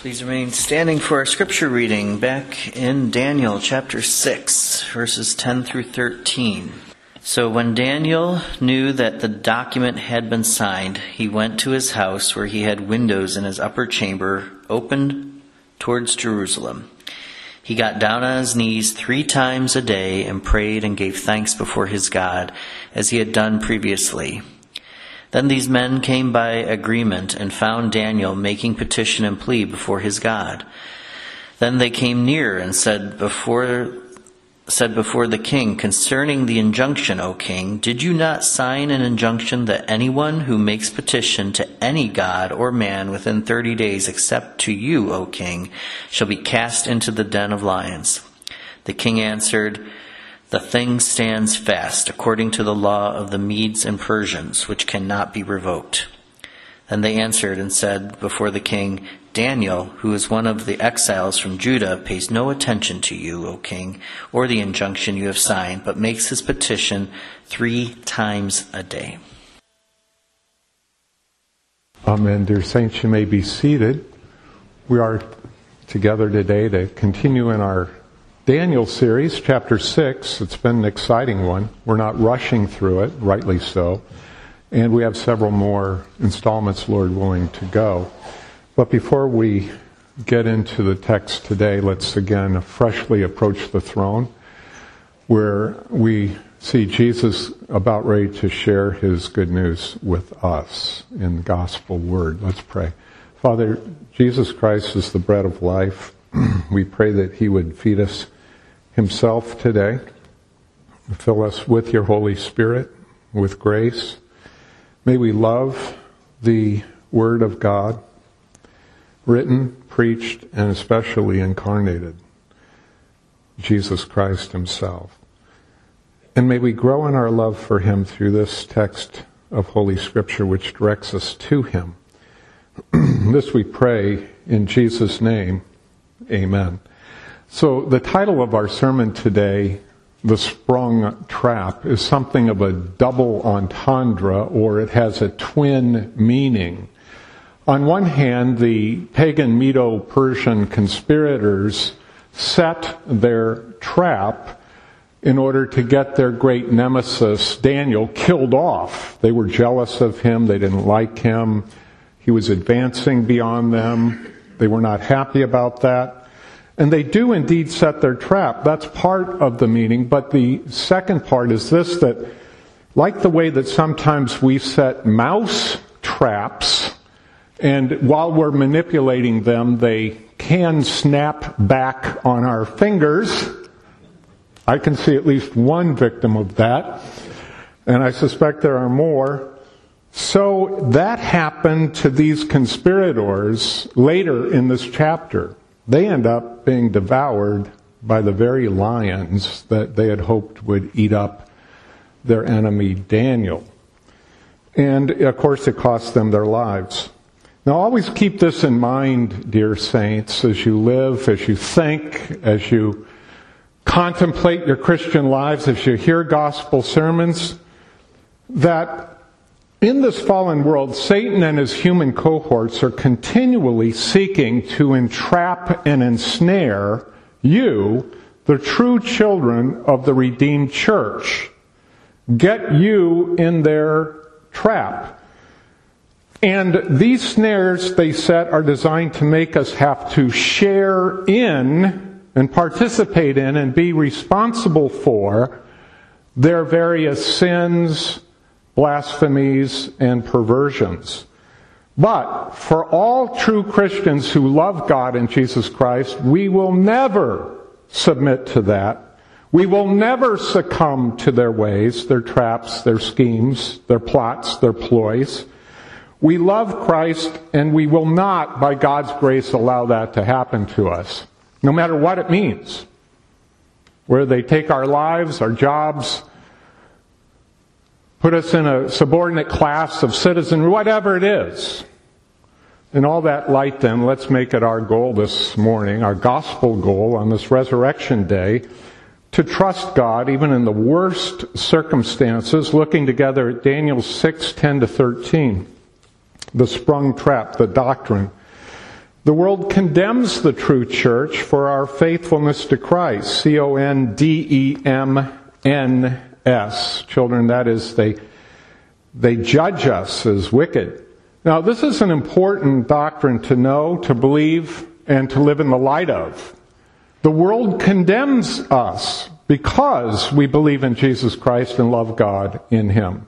Please remain standing for our scripture reading back in Daniel chapter 6, verses 10 through 13. So when Daniel knew that the document had been signed, he went to his house where he had windows in his upper chamber opened towards Jerusalem. He got down on his knees three times a day and prayed and gave thanks before his God, as he had done previously. Then these men came by agreement and found Daniel making petition and plea before his God. Then they came near and said before said before the king concerning the injunction, O king, did you not sign an injunction that anyone who makes petition to any god or man within 30 days except to you, O king, shall be cast into the den of lions? The king answered, the thing stands fast according to the law of the Medes and Persians, which cannot be revoked. Then they answered and said before the king, Daniel, who is one of the exiles from Judah, pays no attention to you, O king, or the injunction you have signed, but makes his petition three times a day. Amen. Dear saints, you may be seated. We are together today to continue in our Daniel series, chapter 6. It's been an exciting one. We're not rushing through it, rightly so. And we have several more installments, Lord willing, to go. But before we get into the text today, let's again freshly approach the throne where we see Jesus about ready to share his good news with us in the gospel word. Let's pray. Father, Jesus Christ is the bread of life. we pray that he would feed us himself today. Fill us with your Holy Spirit, with grace. May we love the Word of God, written, preached, and especially incarnated, Jesus Christ Himself. And may we grow in our love for Him through this text of Holy Scripture which directs us to Him. this we pray in Jesus' name. Amen. So the title of our sermon today, The Sprung Trap, is something of a double entendre or it has a twin meaning. On one hand, the pagan Medo-Persian conspirators set their trap in order to get their great nemesis, Daniel, killed off. They were jealous of him. They didn't like him. He was advancing beyond them. They were not happy about that. And they do indeed set their trap. That's part of the meaning. But the second part is this that, like the way that sometimes we set mouse traps, and while we're manipulating them, they can snap back on our fingers. I can see at least one victim of that, and I suspect there are more. So that happened to these conspirators later in this chapter they end up being devoured by the very lions that they had hoped would eat up their enemy Daniel. And of course, it cost them their lives. Now, always keep this in mind, dear saints, as you live, as you think, as you contemplate your Christian lives, as you hear gospel sermons, that in this fallen world, Satan and his human cohorts are continually seeking to entrap and ensnare you, the true children of the redeemed church. Get you in their trap. And these snares they set are designed to make us have to share in and participate in and be responsible for their various sins, blasphemies, and perversions. But for all true Christians who love God and Jesus Christ, we will never submit to that. We will never succumb to their ways, their traps, their schemes, their plots, their ploys. We love Christ and we will not, by God's grace, allow that to happen to us, no matter what it means. Where they take our lives, our jobs, put us in a subordinate class of citizen, whatever it is. In all that light, then, let's make it our goal this morning, our gospel goal on this resurrection day, to trust God even in the worst circumstances, looking together at Daniel 6, 10 to 13. The sprung trap, the doctrine. The world condemns the true church for our faithfulness to Christ. C O N D E M N S. Children, that is, they, they judge us as wicked. Now, this is an important doctrine to know, to believe, and to live in the light of. The world condemns us because we believe in Jesus Christ and love God in Him.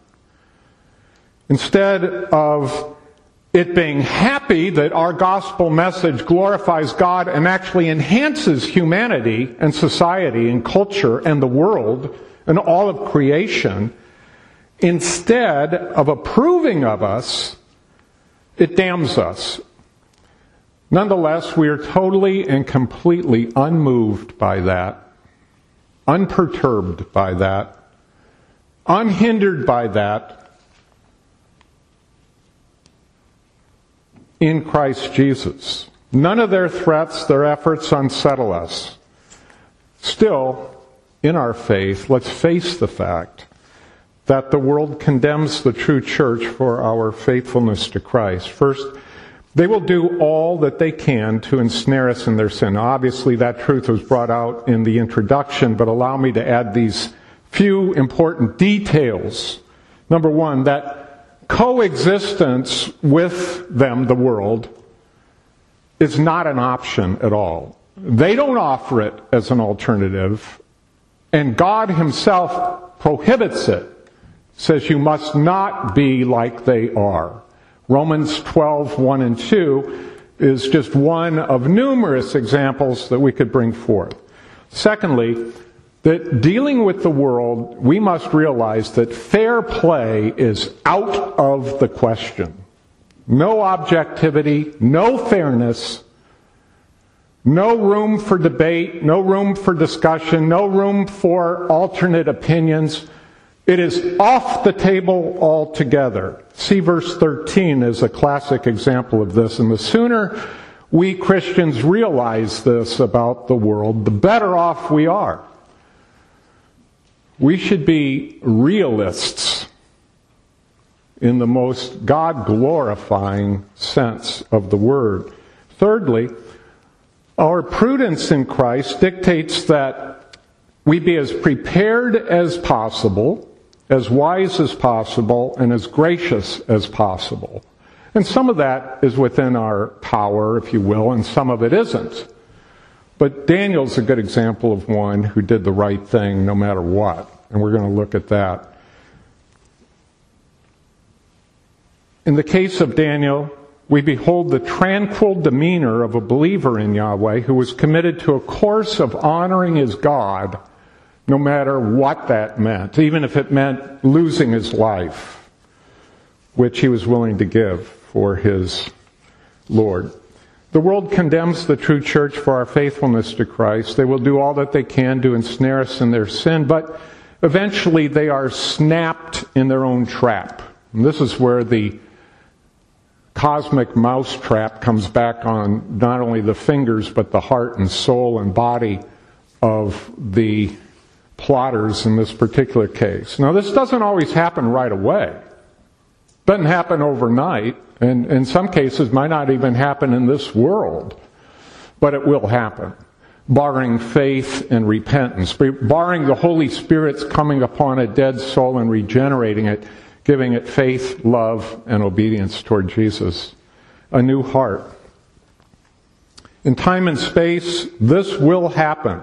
Instead of it being happy that our gospel message glorifies God and actually enhances humanity and society and culture and the world and all of creation, instead of approving of us, it damns us. Nonetheless, we are totally and completely unmoved by that, unperturbed by that, unhindered by that, in Christ Jesus. None of their threats, their efforts unsettle us. Still, in our faith, let's face the fact that the world condemns the true church for our faithfulness to Christ. First, they will do all that they can to ensnare us in their sin. Obviously, that truth was brought out in the introduction, but allow me to add these few important details. Number one, that coexistence with them, the world, is not an option at all. They don't offer it as an alternative, and God Himself prohibits it. Says you must not be like they are. Romans 12, 1 and 2 is just one of numerous examples that we could bring forth. Secondly, that dealing with the world, we must realize that fair play is out of the question. No objectivity, no fairness, no room for debate, no room for discussion, no room for alternate opinions. It is off the table altogether. See verse 13 is a classic example of this. And the sooner we Christians realize this about the world, the better off we are. We should be realists in the most God glorifying sense of the word. Thirdly, our prudence in Christ dictates that we be as prepared as possible, as wise as possible, and as gracious as possible. And some of that is within our power, if you will, and some of it isn't. But Daniel's a good example of one who did the right thing no matter what. And we're going to look at that. In the case of Daniel, we behold the tranquil demeanor of a believer in Yahweh who was committed to a course of honoring his God no matter what that meant, even if it meant losing his life, which he was willing to give for his Lord. The world condemns the true church for our faithfulness to Christ. They will do all that they can to ensnare us in their sin, but eventually they are snapped in their own trap. And this is where the cosmic mousetrap comes back on not only the fingers, but the heart and soul and body of the plotters in this particular case. Now, this doesn't always happen right away. Doesn't happen overnight and in some cases might not even happen in this world, but it will happen, barring faith and repentance, barring the Holy Spirit's coming upon a dead soul and regenerating it, giving it faith, love, and obedience toward Jesus, a new heart. In time and space, this will happen.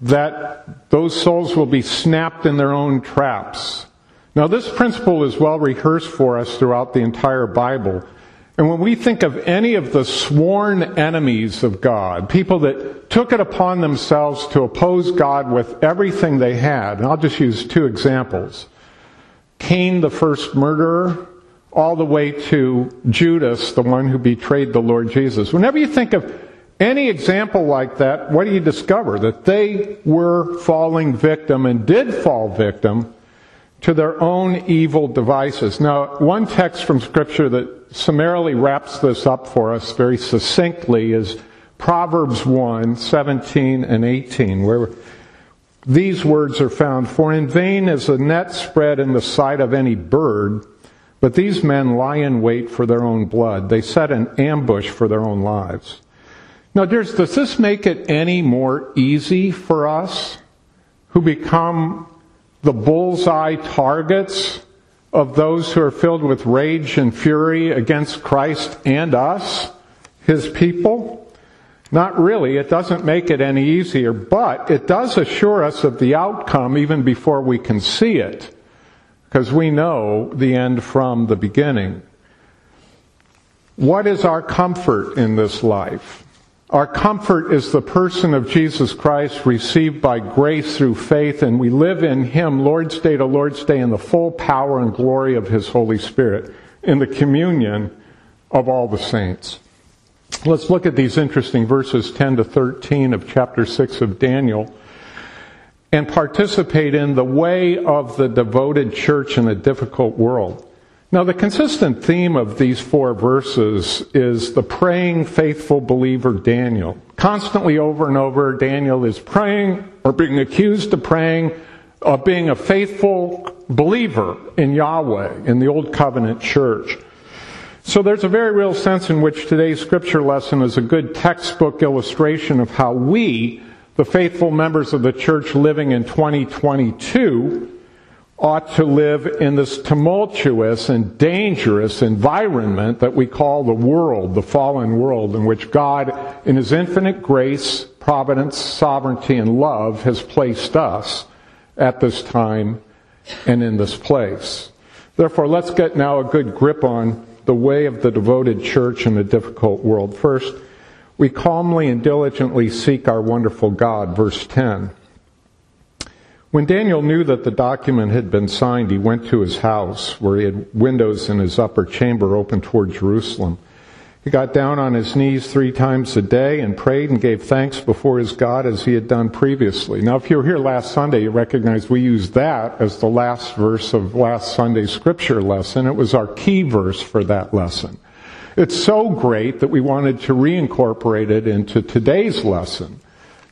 That those souls will be snapped in their own traps now, this principle is well rehearsed for us throughout the entire Bible. And when we think of any of the sworn enemies of God, people that took it upon themselves to oppose God with everything they had, and I'll just use two examples Cain, the first murderer, all the way to Judas, the one who betrayed the Lord Jesus. Whenever you think of any example like that, what do you discover? That they were falling victim and did fall victim to their own evil devices. Now, one text from Scripture that summarily wraps this up for us very succinctly is Proverbs 1, 17 and 18, where these words are found. For in vain is a net spread in the sight of any bird, But these men lie in wait for their own blood. They set an ambush for their own lives. Now, dears, does this make it any more easy for us who become the bullseye targets of those who are filled with rage and fury against Christ and us, his people? Not really. It doesn't make it any easier, but it does assure us of the outcome even before we can see it, because we know the end from the beginning. What is our comfort in this life? Our comfort is the person of Jesus Christ received by grace through faith, and we live in Him, Lord's Day to Lord's Day, in the full power and glory of His Holy Spirit, in the communion of all the saints. Let's look at these interesting verses 10 to 13 of chapter 6 of Daniel and participate in the way of the devoted church in a difficult world. Now, the consistent theme of these four verses is the praying, faithful believer Daniel. Constantly over and over, Daniel is praying or being accused of praying, of being a faithful believer in Yahweh, in the Old Covenant church. So there's a very real sense in which today's scripture lesson is a good textbook illustration of how we, the faithful members of the church living in 2022, ought to live in this tumultuous and dangerous environment that we call the world, the fallen world, in which God, in His infinite grace, providence, sovereignty, and love, has placed us at this time and in this place. Therefore, let's get now a good grip on the way of the devoted church in a difficult world. First, we calmly and diligently seek our wonderful God, verse 10. When Daniel knew that the document had been signed, he went to his house, where he had windows in his upper chamber open toward Jerusalem. He got down on his knees three times a day and prayed and gave thanks before his God as he had done previously. Now, if you were here last Sunday, you recognize we used that as the last verse of last Sunday's scripture lesson. It was our key verse for that lesson. It's so great that we wanted to reincorporate it into today's lesson.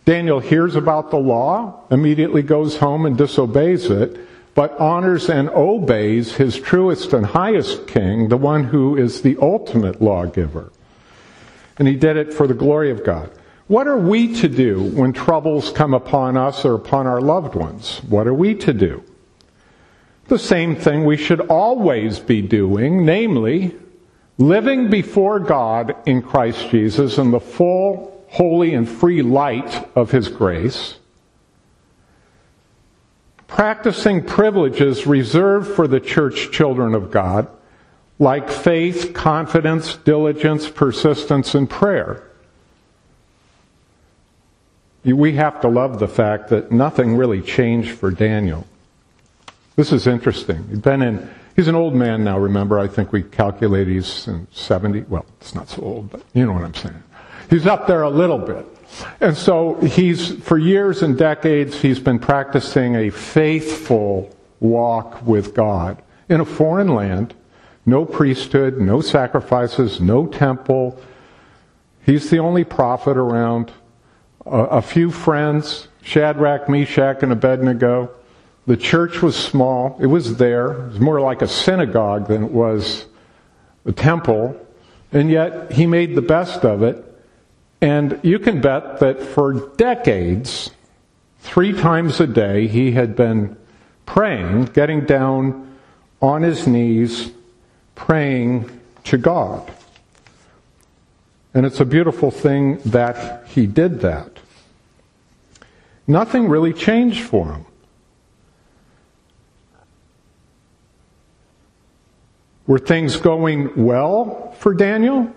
Daniel hears about the law, immediately goes home and disobeys it, but honors and obeys his truest and highest king, the one who is the ultimate lawgiver. And he did it for the glory of God. What are we to do when troubles come upon us or upon our loved ones? What are we to do? The same thing we should always be doing, namely, living before God in Christ Jesus in the full holy and free light of His grace, practicing privileges reserved for the church children of God, like faith, confidence, diligence, persistence, and prayer. We have to love the fact that nothing really changed for Daniel. This is interesting. He's been in, he's an old man now, remember. I think we calculate he's in 70. Well, it's not so old, but you know what I'm saying. He's up there a little bit. And so he's, for years and decades, he's been practicing a faithful walk with God in a foreign land. No priesthood, no sacrifices, no temple. He's the only prophet around. A, a few friends, Shadrach, Meshach, and Abednego. The church was small. It was there. It was more like a synagogue than it was a temple. And yet he made the best of it. And you can bet that for decades, three times a day, he had been praying, getting down on his knees, praying to God. And it's a beautiful thing that he did that. Nothing really changed for him. Were things going well for Daniel?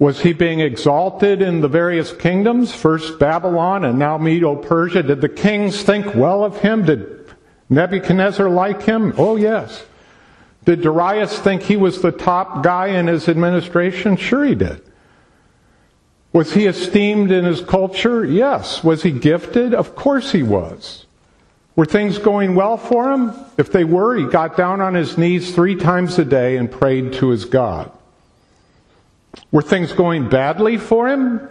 Was he being exalted in the various kingdoms, first Babylon and now Medo Persia? Did the kings think well of him? Did Nebuchadnezzar like him? Oh, yes. Did Darius think he was the top guy in his administration? Sure, he did. Was he esteemed in his culture? Yes. Was he gifted? Of course he was. Were things going well for him? If they were, he got down on his knees three times a day and prayed to his God. Were things going badly for him?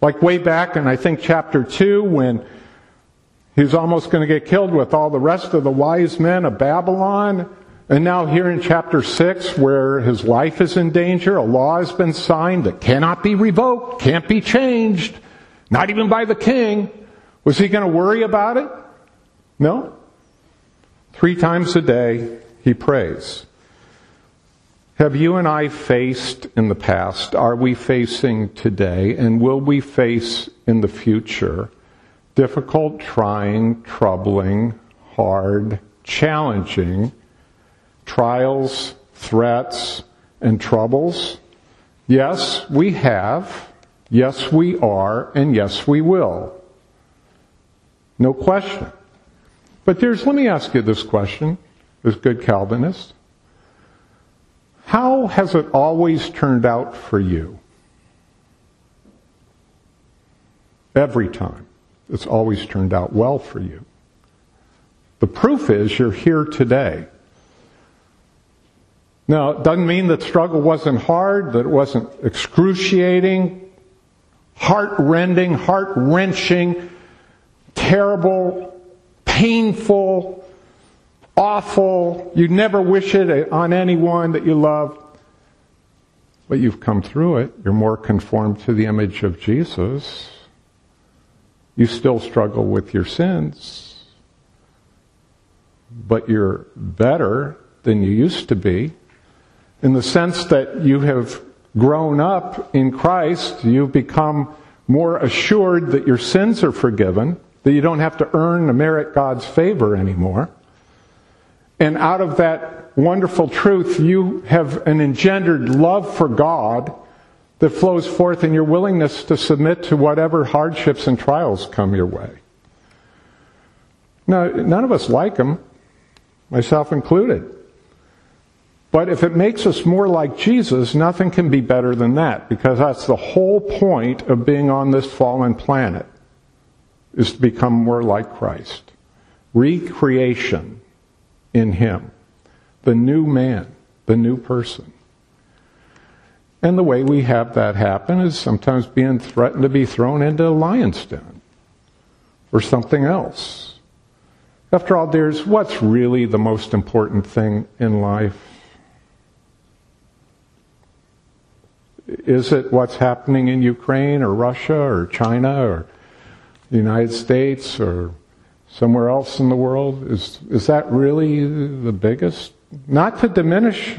Like way back in, I think, chapter 2, when he's almost going to get killed with all the rest of the wise men of Babylon. And now, here in chapter 6, where his life is in danger, a law has been signed that cannot be revoked, can't be changed, not even by the king. Was he going to worry about it? No. Three times a day, he prays. Have you and I faced in the past, are we facing today, and will we face in the future difficult, trying, troubling, hard, challenging trials, threats, and troubles? Yes, we have. Yes, we are. And yes, we will. No question. But there's, let me ask you this question, as good Calvinist. How has it always turned out for you? Every time. It's always turned out well for you. The proof is you're here today. Now, it doesn't mean that struggle wasn't hard, that it wasn't excruciating, heart rending, heart wrenching, terrible, painful, awful. You'd never wish it on anyone that you love. But you've come through it. You're more conformed to the image of Jesus. You still struggle with your sins. But you're better than you used to be in the sense that you have grown up in Christ, you've become more assured that your sins are forgiven, that you don't have to earn to merit God's favor anymore. And out of that wonderful truth, you have an engendered love for God that flows forth in your willingness to submit to whatever hardships and trials come your way. Now, none of us like them, myself included. But if it makes us more like Jesus, nothing can be better than that, because that's the whole point of being on this fallen planet, is to become more like Christ. Recreation in Him. The new man, the new person. And the way we have that happen is sometimes being threatened to be thrown into a lion's den or something else. After all, dears, what's really the most important thing in life? Is it what's happening in Ukraine or Russia or China or the United States or somewhere else in the world? Is, is that really the biggest? Not to diminish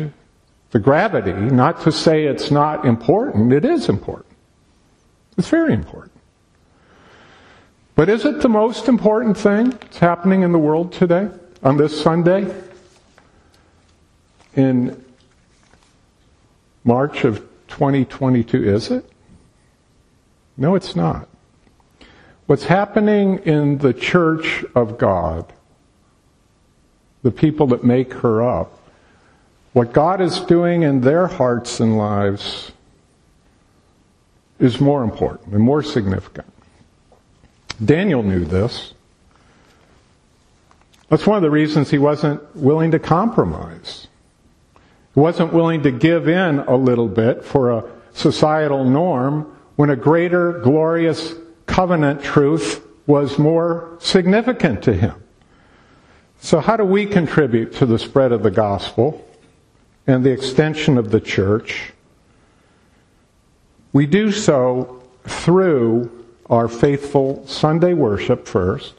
the gravity, not to say it's not important. It is important. It's very important. But is it the most important thing that's happening in the world today, on this Sunday? In March of 2022, is it? No, it's not. What's happening in the church of God, the people that make her up, what God is doing in their hearts and lives is more important and more significant. Daniel knew this. That's one of the reasons he wasn't willing to compromise He wasn't willing to give in a little bit for a societal norm when a greater, glorious covenant truth was more significant to him. So, how do we contribute to the spread of the gospel and the extension of the church? We do so through our faithful Sunday worship first,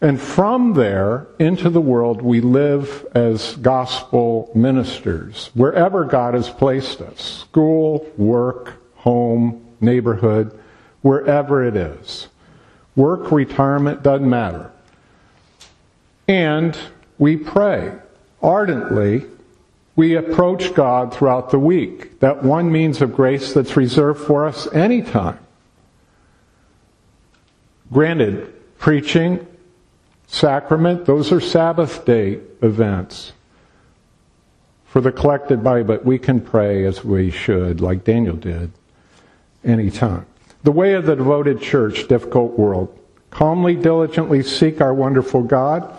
and from there into the world, we live as gospel ministers, wherever God has placed us school, work, home, neighborhood, wherever it is. Work, retirement, doesn't matter. And we pray ardently. We approach God throughout the week. That one means of grace that's reserved for us anytime. Granted, preaching sacrament, those are Sabbath day events for the collected body, but we can pray as we should, like Daniel did, anytime. The way of the devoted church, difficult world. Calmly, diligently seek our wonderful God.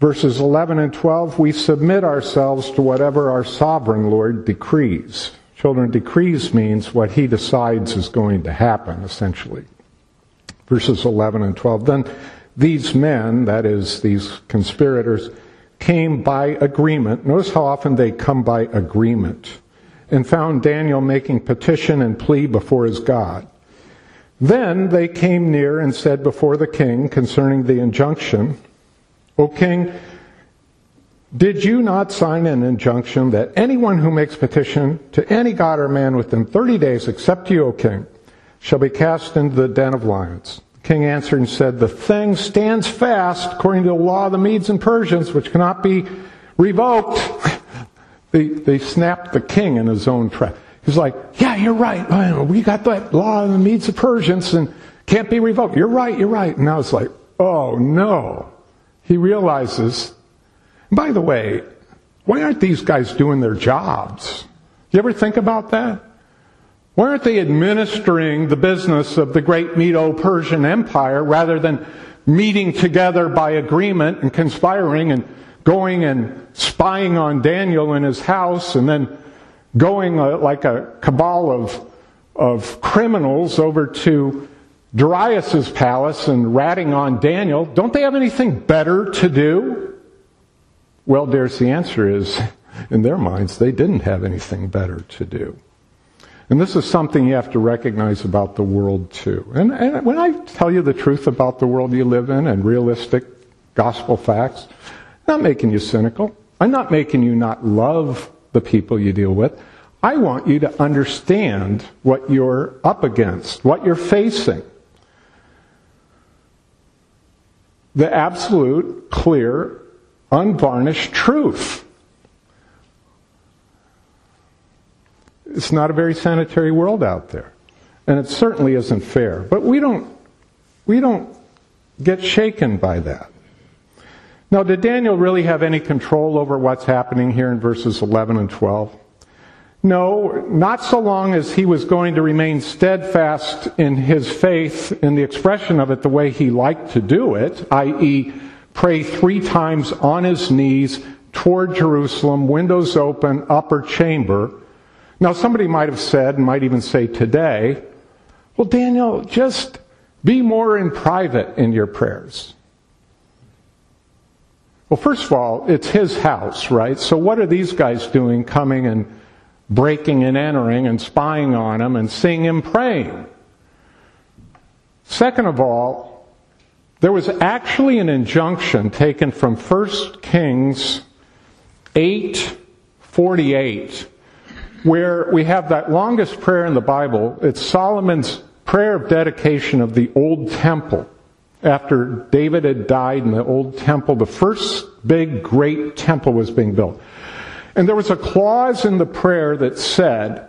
Verses 11 and 12, we submit ourselves to whatever our sovereign Lord decrees. Children, decrees means what he decides is going to happen, essentially. Verses 11 and 12. Then these men, that is, these conspirators, came by agreement. Notice how often they come by agreement. And found Daniel making petition and plea before his God. Then they came near and said before the king concerning the injunction, O king, did you not sign an injunction that anyone who makes petition to any god or man within 30 days, except you, O king, shall be cast into the den of lions? The king answered and said, The thing stands fast according to the law of the Medes and Persians, which cannot be revoked. They, they snapped the king in his own trap. He's like, Yeah, you're right. We got that law of the Medes and Persians and can't be revoked. You're right, you're right. And now it's like, Oh no. He realizes by the way, why aren't these guys doing their jobs? You ever think about that? Why aren't they administering the business of the great Medo Persian Empire rather than meeting together by agreement and conspiring and going and spying on Daniel in his house and then going uh, like a cabal of, of criminals over to Darius's palace and ratting on Daniel? Don't they have anything better to do? Well, there's the answer is, in their minds, they didn't have anything better to do. And this is something you have to recognize about the world too. And, and, when I tell you the truth about the world you live in and realistic gospel facts, I'm not making you cynical. I'm not making you not love the people you deal with. I want you to understand what you're up against, what you're facing. The absolute, clear, unvarnished truth. It's not a very sanitary world out there. And it certainly isn't fair. But we don't, we don't get shaken by that. Now, did Daniel really have any control over what's happening here in verses 11 and 12? No, not so long as he was going to remain steadfast in his faith in the expression of it the way he liked to do it, i.e., pray three times on his knees toward Jerusalem, windows open, upper chamber. Now, somebody might have said, and might even say today, well, Daniel, just be more in private in your prayers. Well, first of all, it's his house, right? So what are these guys doing coming and breaking and entering and spying on him and seeing him praying? Second of all, there was actually an injunction taken from 1 Kings 8:48 where we have that longest prayer in the Bible. It's Solomon's prayer of dedication of the old temple. After David had died in the old temple, the first big great temple was being built. And there was a clause in the prayer that said,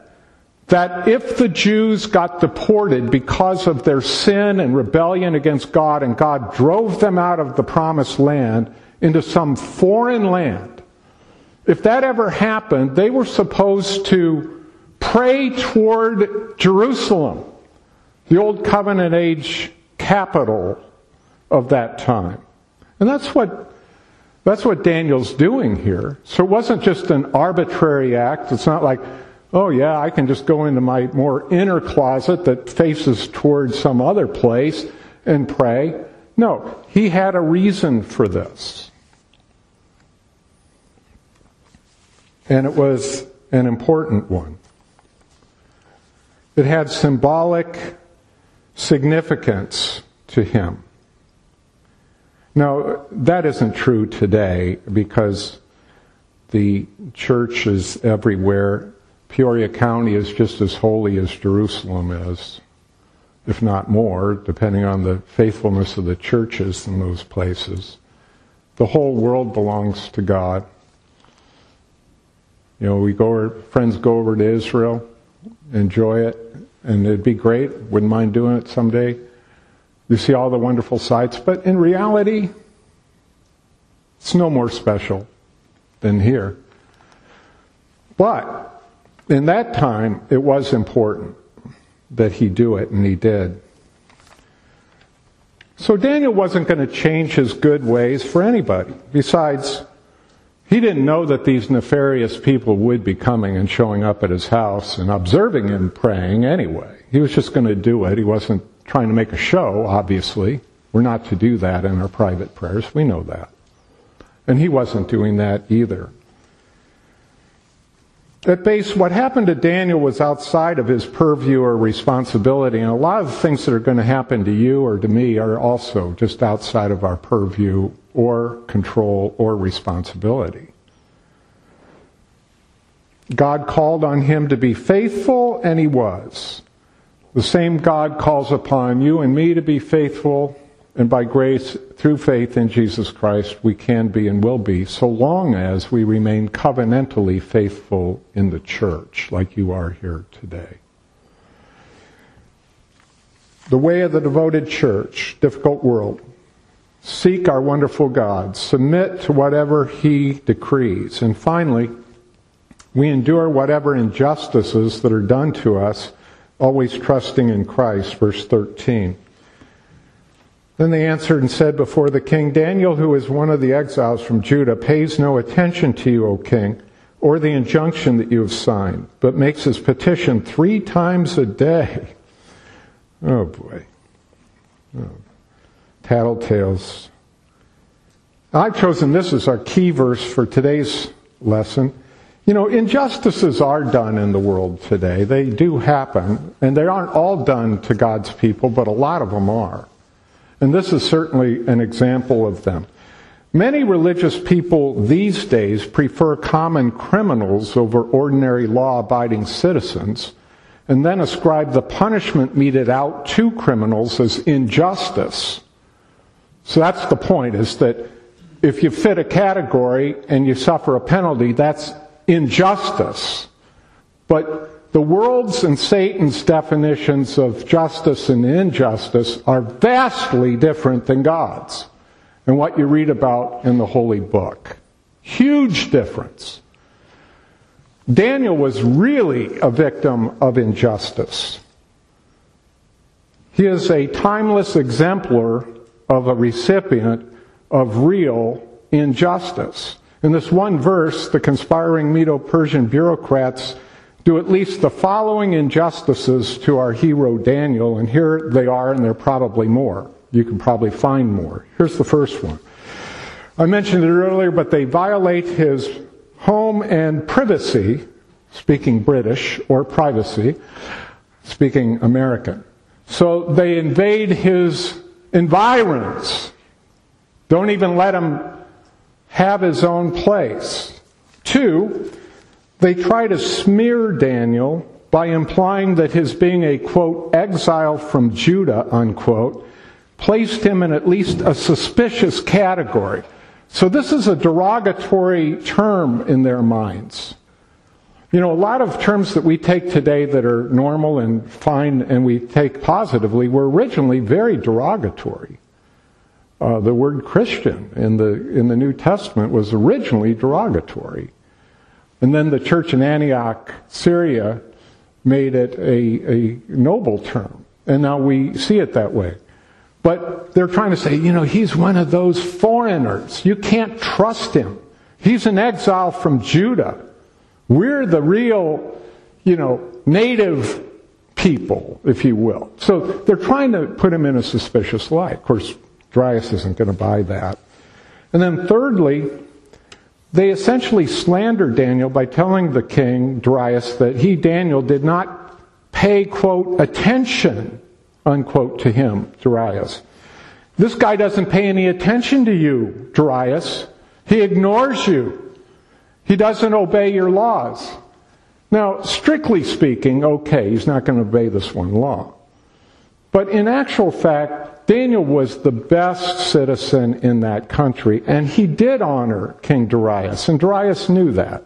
that if the Jews got deported because of their sin and rebellion against God and God drove them out of the promised land into some foreign land, if that ever happened, they were supposed to pray toward Jerusalem, the old covenant age capital of that time. And that's what that's what Daniel's doing here. So it wasn't just an arbitrary act. It's not like oh yeah, I can just go into my more inner closet that faces towards some other place and pray. No, he had a reason for this. And it was an important one. It had symbolic significance to him. Now, that isn't true today because the church is everywhere Peoria County is just as holy as Jerusalem is, if not more, depending on the faithfulness of the churches in those places. The whole world belongs to God. You know, we go friends go over to Israel, enjoy it, and it'd be great. Wouldn't mind doing it someday. You see all the wonderful sights, but in reality, it's no more special than here. But in that time, it was important that he do it, and he did. So Daniel wasn't going to change his good ways for anybody. Besides, he didn't know that these nefarious people would be coming and showing up at his house and observing him praying anyway. He was just going to do it. He wasn't trying to make a show, obviously. We're not to do that in our private prayers. We know that. And he wasn't doing that either. At base, what happened to Daniel was outside of his purview or responsibility, and a lot of things that are going to happen to you or to me are also just outside of our purview or control or responsibility. God called on him to be faithful, and he was. The same God calls upon you and me to be faithful, and by grace, through faith in Jesus Christ, we can be and will be, so long as we remain covenantally faithful in the church, like you are here today. The way of the devoted church, difficult world. Seek our wonderful God. Submit to whatever He decrees. And finally, we endure whatever injustices that are done to us, always trusting in Christ. Verse 13. Then they answered and said before the king, Daniel, who is one of the exiles from Judah, pays no attention to you, O king, or the injunction that you have signed, but makes his petition three times a day. Oh boy. Oh. Tattletales. I've chosen this as our key verse for today's lesson. You know, injustices are done in the world today. They do happen, and they aren't all done to God's people, but a lot of them are. And this is certainly an example of them. Many religious people these days prefer common criminals over ordinary law abiding citizens and then ascribe the punishment meted out to criminals as injustice. So that's the point is that if you fit a category and you suffer a penalty, that's injustice. But the world's and Satan's definitions of justice and injustice are vastly different than God's and what you read about in the Holy Book. Huge difference. Daniel was really a victim of injustice. He is a timeless exemplar of a recipient of real injustice. In this one verse, the conspiring Medo Persian bureaucrats do at least the following injustices to our hero Daniel, and here they are, and there are probably more. You can probably find more. Here's the first one. I mentioned it earlier, but they violate his home and privacy, speaking British, or privacy, speaking American. So they invade his environs. Don't even let him have his own place. Two, they try to smear Daniel by implying that his being a, quote, exile from Judah, unquote, placed him in at least a suspicious category. So this is a derogatory term in their minds. You know, a lot of terms that we take today that are normal and fine and we take positively were originally very derogatory. Uh, the word Christian in the, in the New Testament was originally derogatory. And then the church in Antioch, Syria, made it a, a noble term. And now we see it that way. But they're trying to say, you know, he's one of those foreigners. You can't trust him. He's an exile from Judah. We're the real, you know, native people, if you will. So they're trying to put him in a suspicious light. Of course, Darius isn't going to buy that. And then thirdly, they essentially slandered Daniel by telling the king, Darius, that he, Daniel, did not pay, quote, attention, unquote, to him, Darius. This guy doesn't pay any attention to you, Darius. He ignores you. He doesn't obey your laws. Now, strictly speaking, okay, he's not going to obey this one law. But in actual fact, Daniel was the best citizen in that country, and he did honor King Darius, and Darius knew that.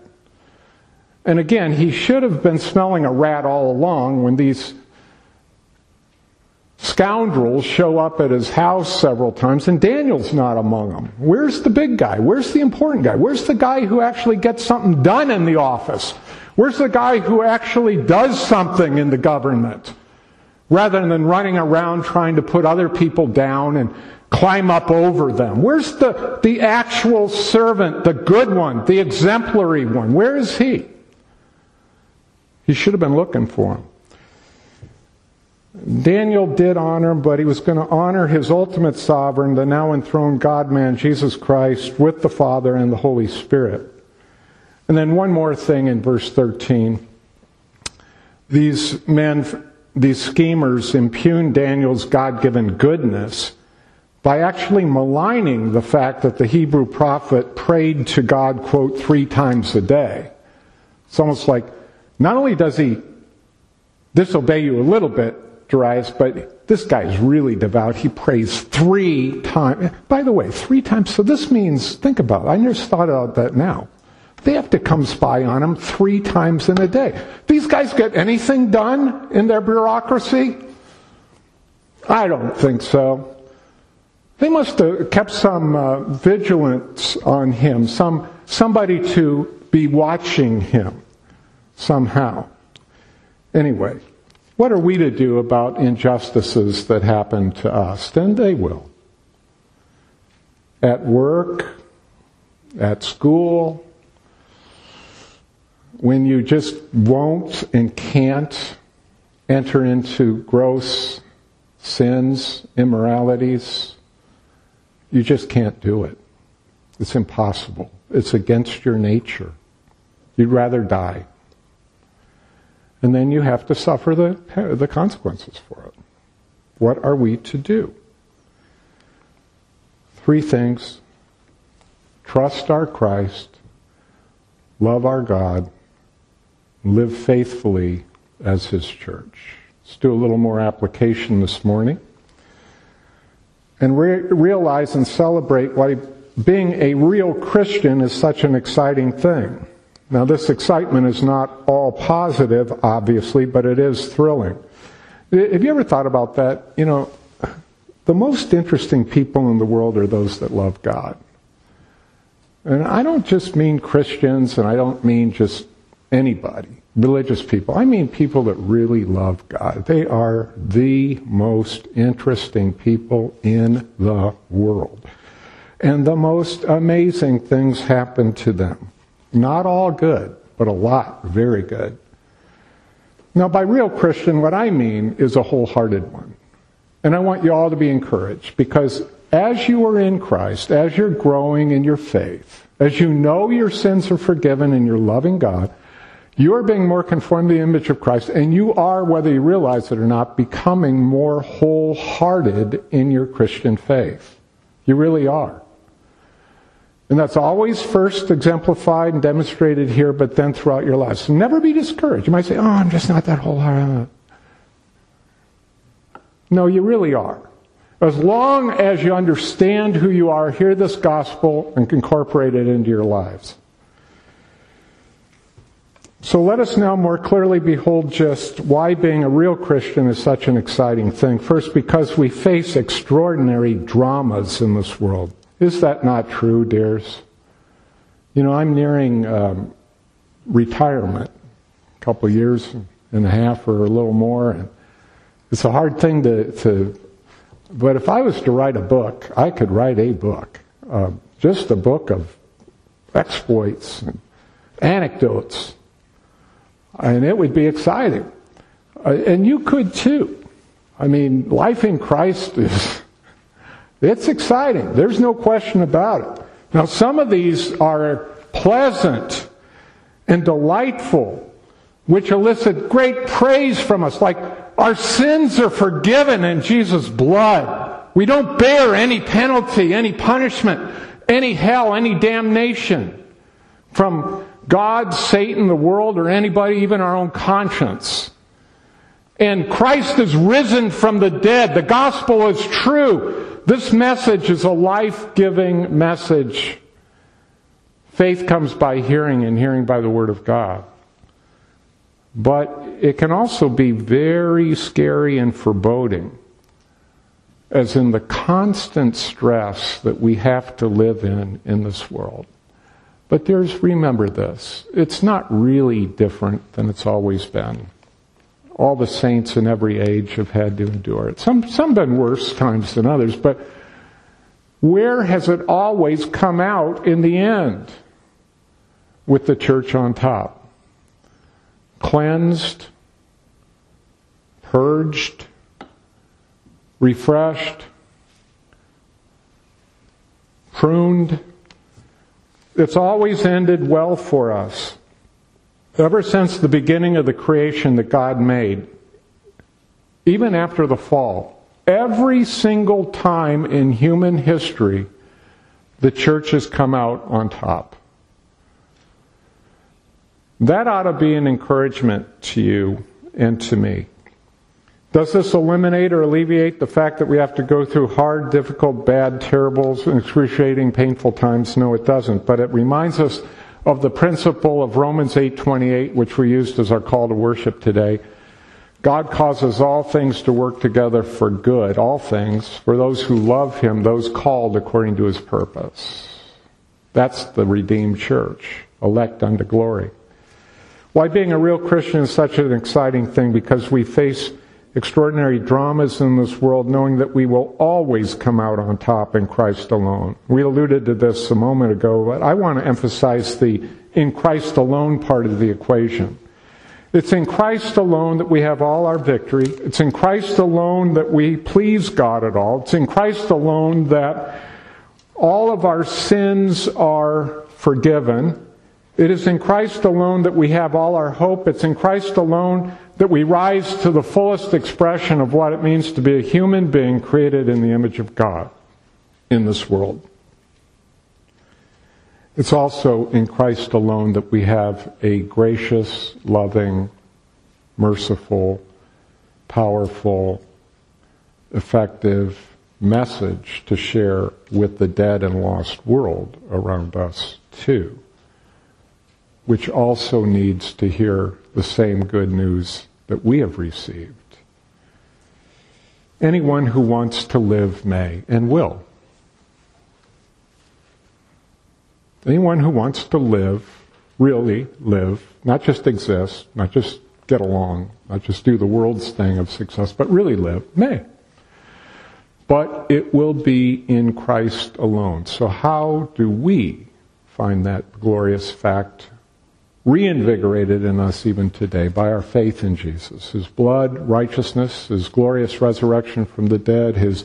And again, he should have been smelling a rat all along when these scoundrels show up at his house several times, and Daniel's not among them. Where's the big guy? Where's the important guy? Where's the guy who actually gets something done in the office? Where's the guy who actually does something in the government? Rather than running around trying to put other people down and climb up over them. Where's the, the actual servant, the good one, the exemplary one? Where is he? He should have been looking for him. Daniel did honor him, but he was going to honor his ultimate sovereign, the now enthroned God man, Jesus Christ, with the Father and the Holy Spirit. And then one more thing in verse 13. These men, these schemers impugn Daniel's God given goodness by actually maligning the fact that the Hebrew prophet prayed to God, quote, three times a day. It's almost like not only does he disobey you a little bit, Darius, but this guy is really devout. He prays three times. By the way, three times. So this means, think about it. I just thought about that now. They have to come spy on him three times in a day. These guys get anything done in their bureaucracy? I don't think so. They must have kept some uh, vigilance on him, some somebody to be watching him somehow. Anyway, what are we to do about injustices that happen to us? And they will. At work, at school, when you just won't and can't enter into gross sins, immoralities, you just can't do it. It's impossible. It's against your nature. You'd rather die and then you have to suffer the, the consequences for it. What are we to do? Three things trust our Christ, love our God, live faithfully as His church. Let's do a little more application this morning. And re- realize and celebrate why being a real Christian is such an exciting thing. Now, this excitement is not all positive, obviously, but it is thrilling. Have you ever thought about that? You know, the most interesting people in the world are those that love God. And I don't just mean Christians, and I don't mean just anybody, religious people. I mean people that really love God. They are the most interesting people in the world. And the most amazing things happen to them. Not all good, but a lot very good. Now, by real Christian, what I mean is a wholehearted one. And I want you all to be encouraged because as you are in Christ, as you're growing in your faith, as you know your sins are forgiven and you're loving God, you are being more conformed to the image of Christ, and you are, whether you realize it or not, becoming more wholehearted in your Christian faith. You really are. And that's always first exemplified and demonstrated here, but then throughout your lives. So never be discouraged. You might say, oh, I'm just not that wholehearted. No, you really are. As long as you understand who you are, hear this gospel, and incorporate it into your lives. So let us now more clearly behold just why being a real Christian is such an exciting thing. First, because we face extraordinary dramas in this world. Is that not true, dears? You know, I'm nearing um, retirement, a couple years and a half or a little more, it's a hard thing to, to but if I was to write a book, I could write a book, uh, just a book of exploits and anecdotes, and it would be exciting. Uh, and you could too. I mean, life in Christ is it's exciting. There's no question about it. Now, some of these are pleasant and delightful, which elicit great praise from us, like our sins are forgiven in Jesus' blood. We don't bear any penalty, any punishment, any hell, any damnation from God, Satan, the world, or anybody, even our own conscience. And Christ is risen from the dead. The gospel is true. This message is a life giving message. Faith comes by hearing, and hearing by the Word of God. But it can also be very scary and foreboding, as in the constant stress that we have to live in in this world. But there's, remember this, it's not really different than it's always been all the saints in every age have had to endure it. Some, some been worse times than others, but where has it always come out in the end? With the church on top. Cleansed, purged, refreshed, pruned. It's always ended well for us. Ever since the beginning of the creation that God made, even after the fall, every single time in human history, the church has come out on top. That ought to be an encouragement to you and to me. Does this eliminate or alleviate the fact that we have to go through hard, difficult, bad, terrible, excruciating, painful times? No, it doesn't. But it reminds us of the principle of Romans 8:28, which we used as our call to worship today. God causes all things to work together for good, all things, for those who love him, those called according to his purpose. That's the redeemed church, elect unto glory. Why being a real Christian is such an exciting thing because we face extraordinary dramas in this world, knowing that we will always come out on top in Christ alone. We alluded to this a moment ago, but I want to emphasize the in Christ alone part of the equation. It's in Christ alone that we have all our victory. It's in Christ alone that we please God at all. It's in Christ alone that all of our sins are forgiven. It is in Christ alone that we have all our hope. It's in Christ alone that we rise to the fullest expression of what it means to be a human being created in the image of God in this world. It's also in Christ alone that we have a gracious, loving, merciful, powerful, effective message to share with the dead and lost world around us, too which also needs to hear the same good news that we have received. Anyone who wants to live may and will. Anyone who wants to live, really live, not just exist, not just get along, not just do the world's thing of success, but really live, may. But it will be in Christ alone. So how do we find that glorious fact reinvigorated in us even today by our faith in Jesus. His blood, righteousness, His glorious resurrection from the dead, His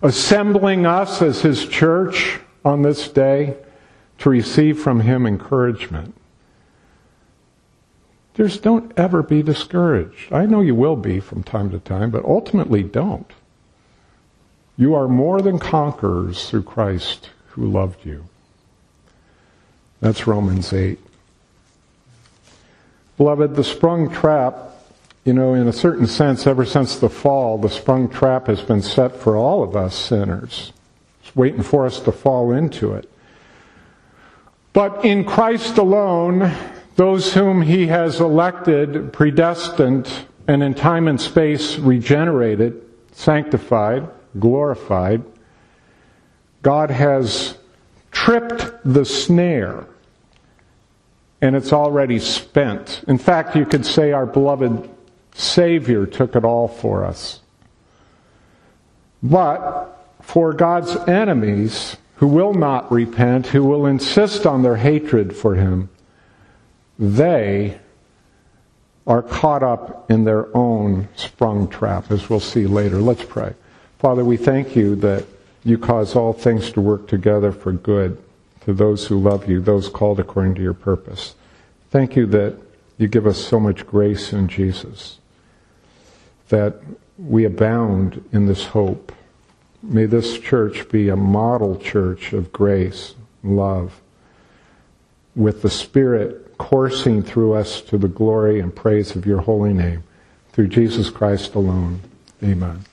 assembling us as His church on this day to receive from Him encouragement. Just don't ever be discouraged. I know you will be from time to time, but ultimately don't. You are more than conquerors through Christ who loved you. That's Romans 8. Beloved, the sprung trap, you know, in a certain sense, ever since the fall, the sprung trap has been set for all of us sinners. It's waiting for us to fall into it. But in Christ alone, those whom He has elected, predestined, and in time and space regenerated, sanctified, glorified, God has tripped the snare and it's already spent. In fact, you could say our beloved Savior took it all for us. But for God's enemies, who will not repent, who will insist on their hatred for Him, they are caught up in their own sprung trap, as we'll see later. Let's pray. Father, we thank you that you cause all things to work together for good to those who love you, those called according to your purpose. Thank you that you give us so much grace in Jesus, that we abound in this hope. May this church be a model church of grace, love, with the Spirit coursing through us to the glory and praise of your holy name. Through Jesus Christ alone. Amen.